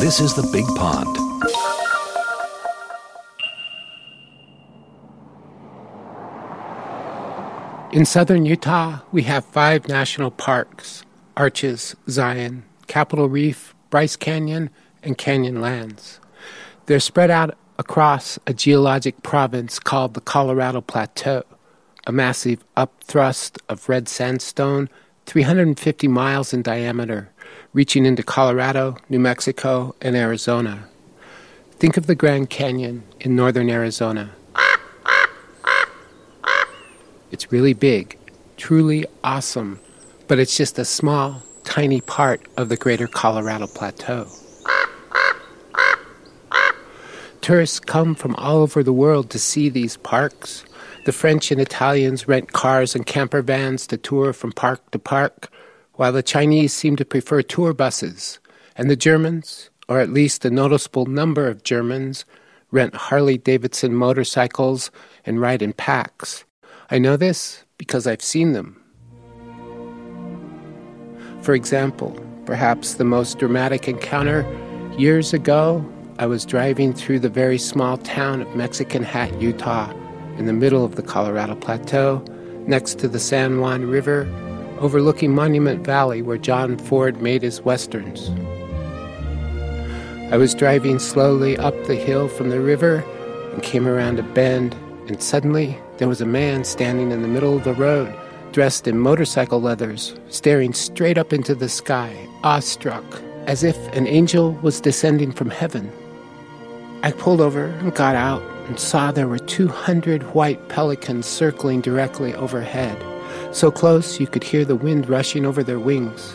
This is the Big Pond. In southern Utah, we have five national parks Arches, Zion, Capitol Reef, Bryce Canyon, and Canyonlands. They're spread out across a geologic province called the Colorado Plateau, a massive upthrust of red sandstone 350 miles in diameter, reaching into Colorado, New Mexico, and Arizona. Think of the Grand Canyon in northern Arizona. It's really big, truly awesome, but it's just a small, tiny part of the greater Colorado Plateau. Tourists come from all over the world to see these parks. The French and Italians rent cars and camper vans to tour from park to park, while the Chinese seem to prefer tour buses, and the Germans, or at least a noticeable number of Germans, rent Harley Davidson motorcycles and ride in packs. I know this because I've seen them. For example, perhaps the most dramatic encounter years ago I was driving through the very small town of Mexican Hat, Utah, in the middle of the Colorado Plateau, next to the San Juan River, overlooking Monument Valley where John Ford made his westerns. I was driving slowly up the hill from the river and came around a bend, and suddenly there was a man standing in the middle of the road, dressed in motorcycle leathers, staring straight up into the sky, awestruck, as if an angel was descending from heaven. I pulled over and got out and saw there were 200 white pelicans circling directly overhead, so close you could hear the wind rushing over their wings.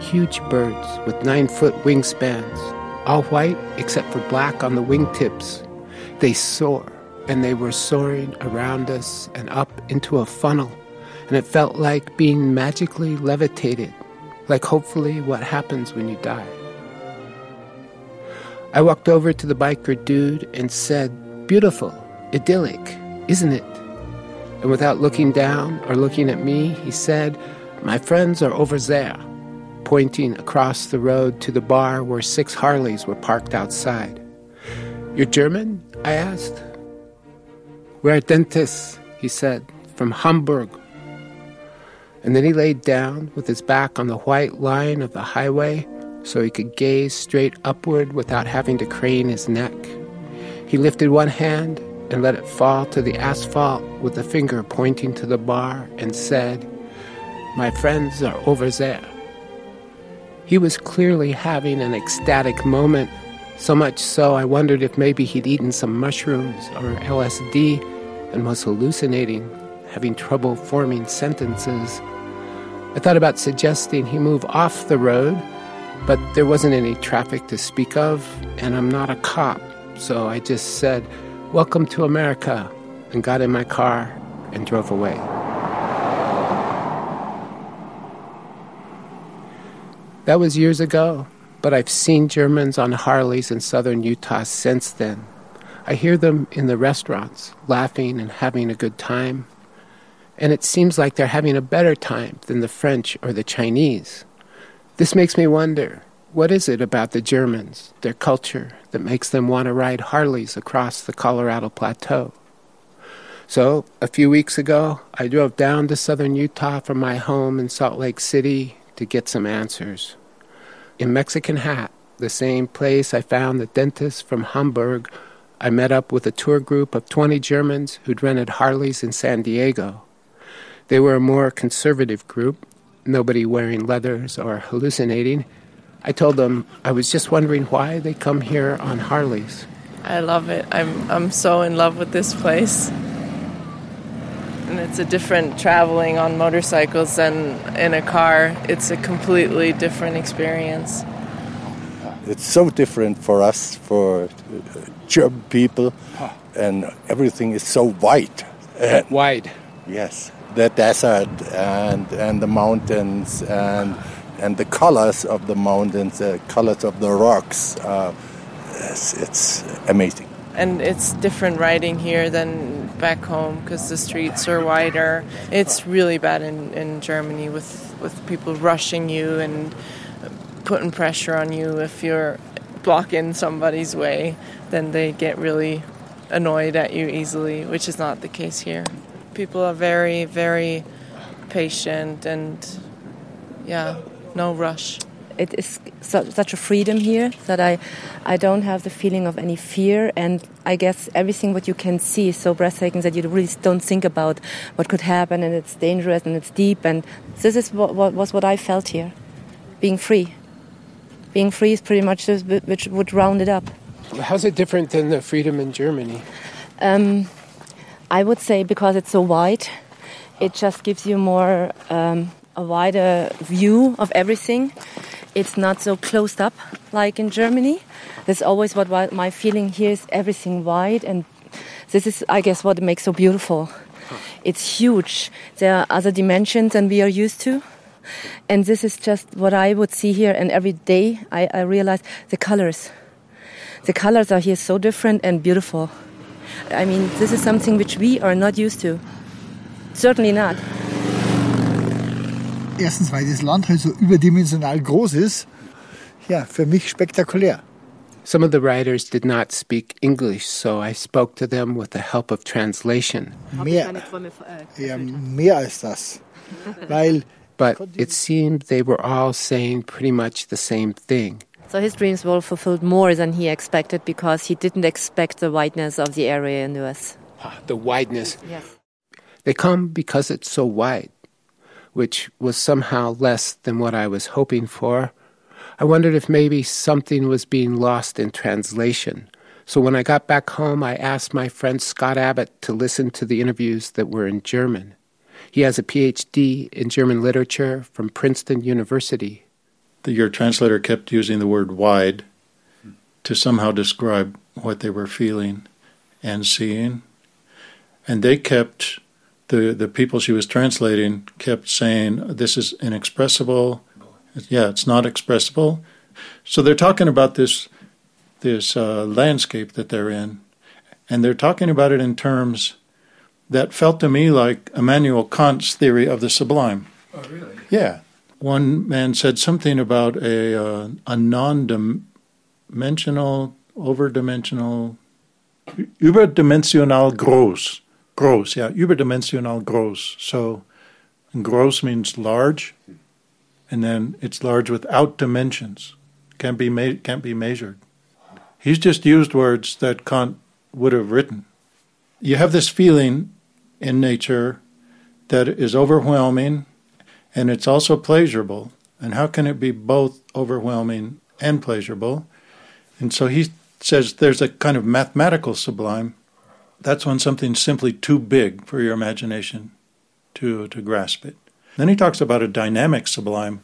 Huge birds with nine foot wingspans, all white except for black on the wingtips. They soar, and they were soaring around us and up into a funnel, and it felt like being magically levitated, like hopefully what happens when you die. I walked over to the biker dude and said, Beautiful, idyllic, isn't it? And without looking down or looking at me, he said, My friends are over there, pointing across the road to the bar where six Harleys were parked outside. You're German? I asked. We're dentists, he said, from Hamburg. And then he laid down with his back on the white line of the highway so he could gaze straight upward without having to crane his neck. He lifted one hand and let it fall to the asphalt with a finger pointing to the bar and said, My friends are over there. He was clearly having an ecstatic moment, so much so I wondered if maybe he'd eaten some mushrooms or LSD and was hallucinating, having trouble forming sentences. I thought about suggesting he move off the road but there wasn't any traffic to speak of, and I'm not a cop, so I just said, Welcome to America, and got in my car and drove away. That was years ago, but I've seen Germans on Harleys in southern Utah since then. I hear them in the restaurants, laughing and having a good time. And it seems like they're having a better time than the French or the Chinese. This makes me wonder what is it about the Germans, their culture, that makes them want to ride Harleys across the Colorado Plateau? So, a few weeks ago, I drove down to southern Utah from my home in Salt Lake City to get some answers. In Mexican Hat, the same place I found the dentist from Hamburg, I met up with a tour group of 20 Germans who'd rented Harleys in San Diego. They were a more conservative group, nobody wearing leathers or hallucinating, I told them I was just wondering why they come here on Harleys. I love it. I'm I'm so in love with this place. And it's a different traveling on motorcycles than in a car. It's a completely different experience. Uh, it's so different for us, for uh, German people, and everything is so white. Wide. Yes the desert and and the mountains and and the colors of the mountains, the colors of the rocks. Uh, it's, it's, amazing. And it's different riding here than back home because the streets are wider. It's really bad in, in Germany with, with people rushing you and putting pressure on you if you're blocking somebody's way, then they get really annoyed at you easily, which is not the case here. People are very, very patient and, yeah, no rush. It is such a freedom here that I, I don't have the feeling of any fear, and I guess everything what you can see is so breathtaking that you really don't think about what could happen, and it's dangerous and it's deep, and this is what, what was what I felt here, being free. Being free is pretty much which would round it up. How's it different than the freedom in Germany? Um, I would say because it's so wide, it just gives you more um, a wider view of everything. It's not so closed up like in Germany. That's always what my feeling here is everything wide, and this is, I guess, what makes so beautiful. It's huge. There are other dimensions than we are used to. And this is just what I would see here. And every day I, I realize the colors the colors are here so different and beautiful. I mean, this is something which we are not used to. Certainly not. Erstens, weil das Land halt so überdimensional groß ist. Ja, für mich spektakulär. Some of the riders did not speak English, so I spoke to them with the help of translation. Mehr, ja, mehr als das. Weil but it seemed they were all saying pretty much the same thing. So his dreams were fulfilled more than he expected because he didn't expect the wideness of the area in the US. Ah, the wideness. Yes. They come because it's so wide, which was somehow less than what I was hoping for. I wondered if maybe something was being lost in translation. So when I got back home, I asked my friend Scott Abbott to listen to the interviews that were in German. He has a PhD in German literature from Princeton University your translator kept using the word wide to somehow describe what they were feeling and seeing. And they kept, the, the people she was translating kept saying, This is inexpressible. Yeah, it's not expressible. So they're talking about this, this uh, landscape that they're in, and they're talking about it in terms that felt to me like Immanuel Kant's theory of the sublime. Oh, really? Yeah one man said something about a uh, a non-dimensional, overdimensional, überdimensional groß, groß, yeah, überdimensional groß. So, gross means large, and then it's large without dimensions, can't be ma- can't be measured. He's just used words that Kant would have written. You have this feeling in nature that is overwhelming and it's also pleasurable. And how can it be both overwhelming and pleasurable? And so he says there's a kind of mathematical sublime. That's when something's simply too big for your imagination to, to grasp it. Then he talks about a dynamic sublime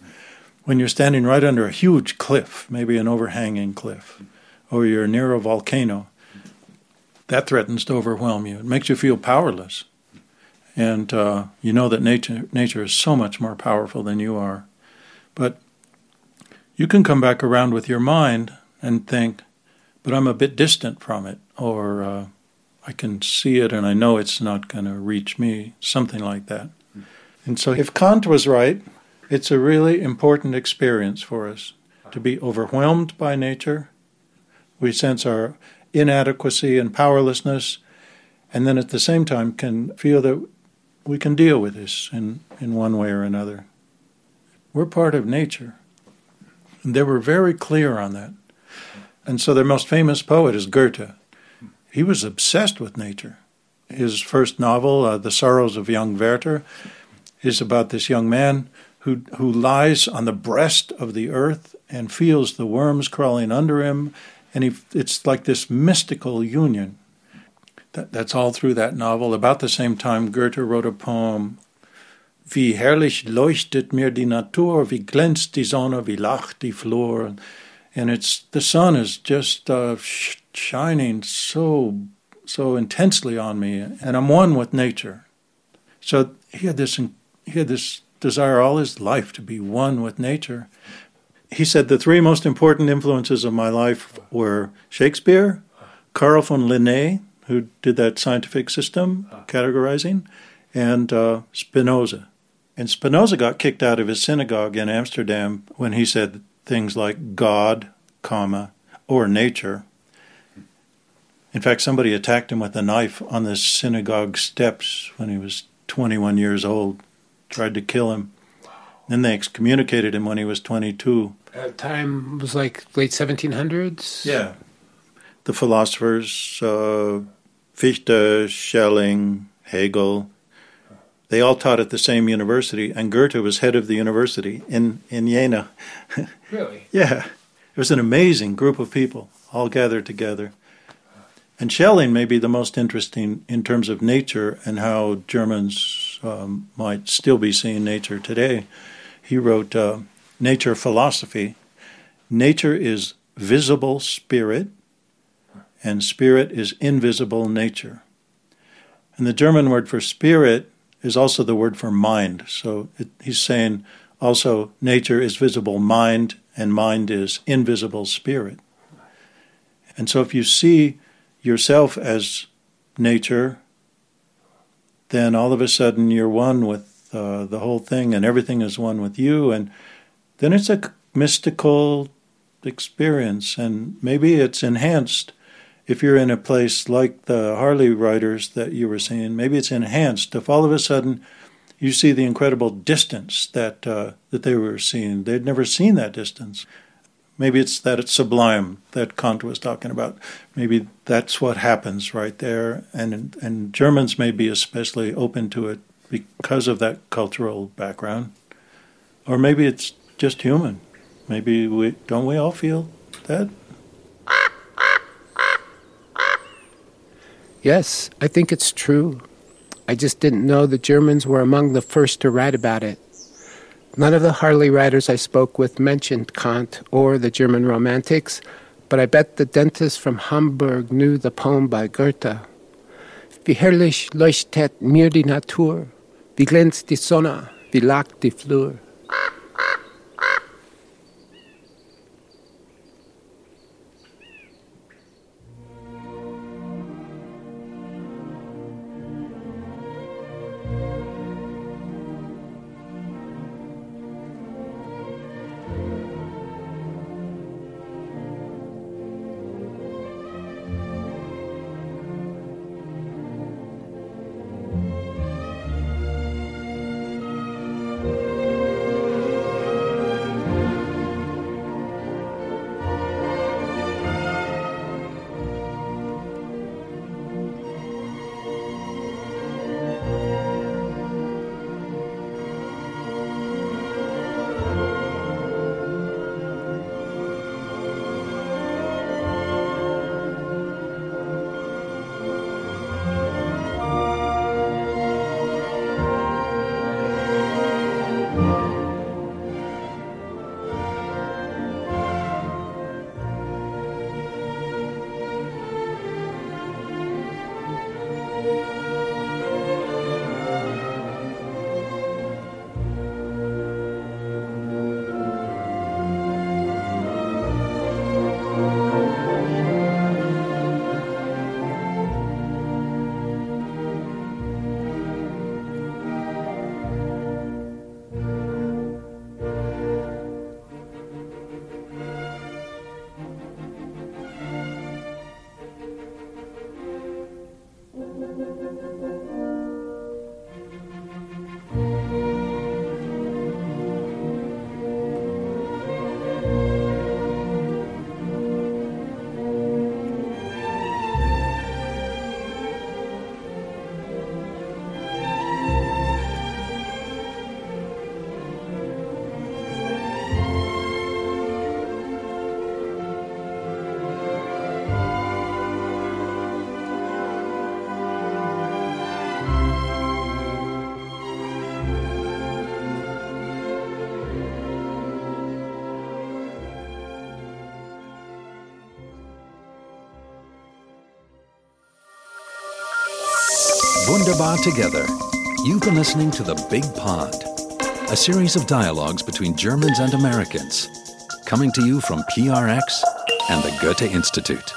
when you're standing right under a huge cliff, maybe an overhanging cliff, or you're near a volcano. That threatens to overwhelm you. It makes you feel powerless and uh, you know that nature nature is so much more powerful than you are. But you can come back around with your mind and think, but I'm a bit distant from it, or uh, I can see it and I know it's not going to reach me, something like that. And so, if Kant was right, it's a really important experience for us to be overwhelmed by nature. We sense our inadequacy and powerlessness, and then at the same time can feel that we can deal with this in, in one way or another. We're part of nature. And they were very clear on that. And so their most famous poet is Goethe. He was obsessed with nature. His first novel, uh, The Sorrows of Young Werther, is about this young man who, who lies on the breast of the earth and feels the worms crawling under him. And he, it's like this mystical union that, that's all through that novel. About the same time, Goethe wrote a poem, Wie herrlich leuchtet mir die Natur, wie glänzt die Sonne, wie lacht die Flur. And it's the sun is just uh, shining so so intensely on me, and I'm one with nature. So he had this he had this desire all his life to be one with nature. He said the three most important influences of my life were Shakespeare, Carl von Linné, who did that scientific system categorizing, and uh, Spinoza. And Spinoza got kicked out of his synagogue in Amsterdam when he said things like God, comma, or nature. In fact, somebody attacked him with a knife on the synagogue steps when he was 21 years old, tried to kill him. Then they excommunicated him when he was 22. At the time was like late 1700s. Yeah. The philosophers, uh, Fichte, Schelling, Hegel, they all taught at the same university, and Goethe was head of the university in, in Jena. Really? yeah. It was an amazing group of people all gathered together. And Schelling may be the most interesting in terms of nature and how Germans um, might still be seeing nature today. He wrote uh, Nature Philosophy. Nature is visible spirit, and spirit is invisible nature. And the German word for spirit is also the word for mind. So it, he's saying also nature is visible mind, and mind is invisible spirit. And so if you see yourself as nature, then all of a sudden you're one with uh, the whole thing, and everything is one with you, and then it's a mystical experience, and maybe it's enhanced if you're in a place like the Harley riders that you were seeing. Maybe it's enhanced if all of a sudden you see the incredible distance that uh, that they were seeing. They'd never seen that distance. Maybe it's that it's sublime that Kant was talking about. Maybe that's what happens right there, and and Germans may be especially open to it because of that cultural background, or maybe it's just human. Maybe we don't we all feel that. Yes, I think it's true. I just didn't know the Germans were among the first to write about it. None of the Harley riders I spoke with mentioned Kant or the German Romantics, but I bet the dentist from Hamburg knew the poem by Goethe. Wie herrlich leuchtet mir die Natur, wie glänzt die Sonne, wie lacht die Flur. Wunderbar Together. You've been listening to The Big Pond, a series of dialogues between Germans and Americans, coming to you from PRX and the Goethe Institute.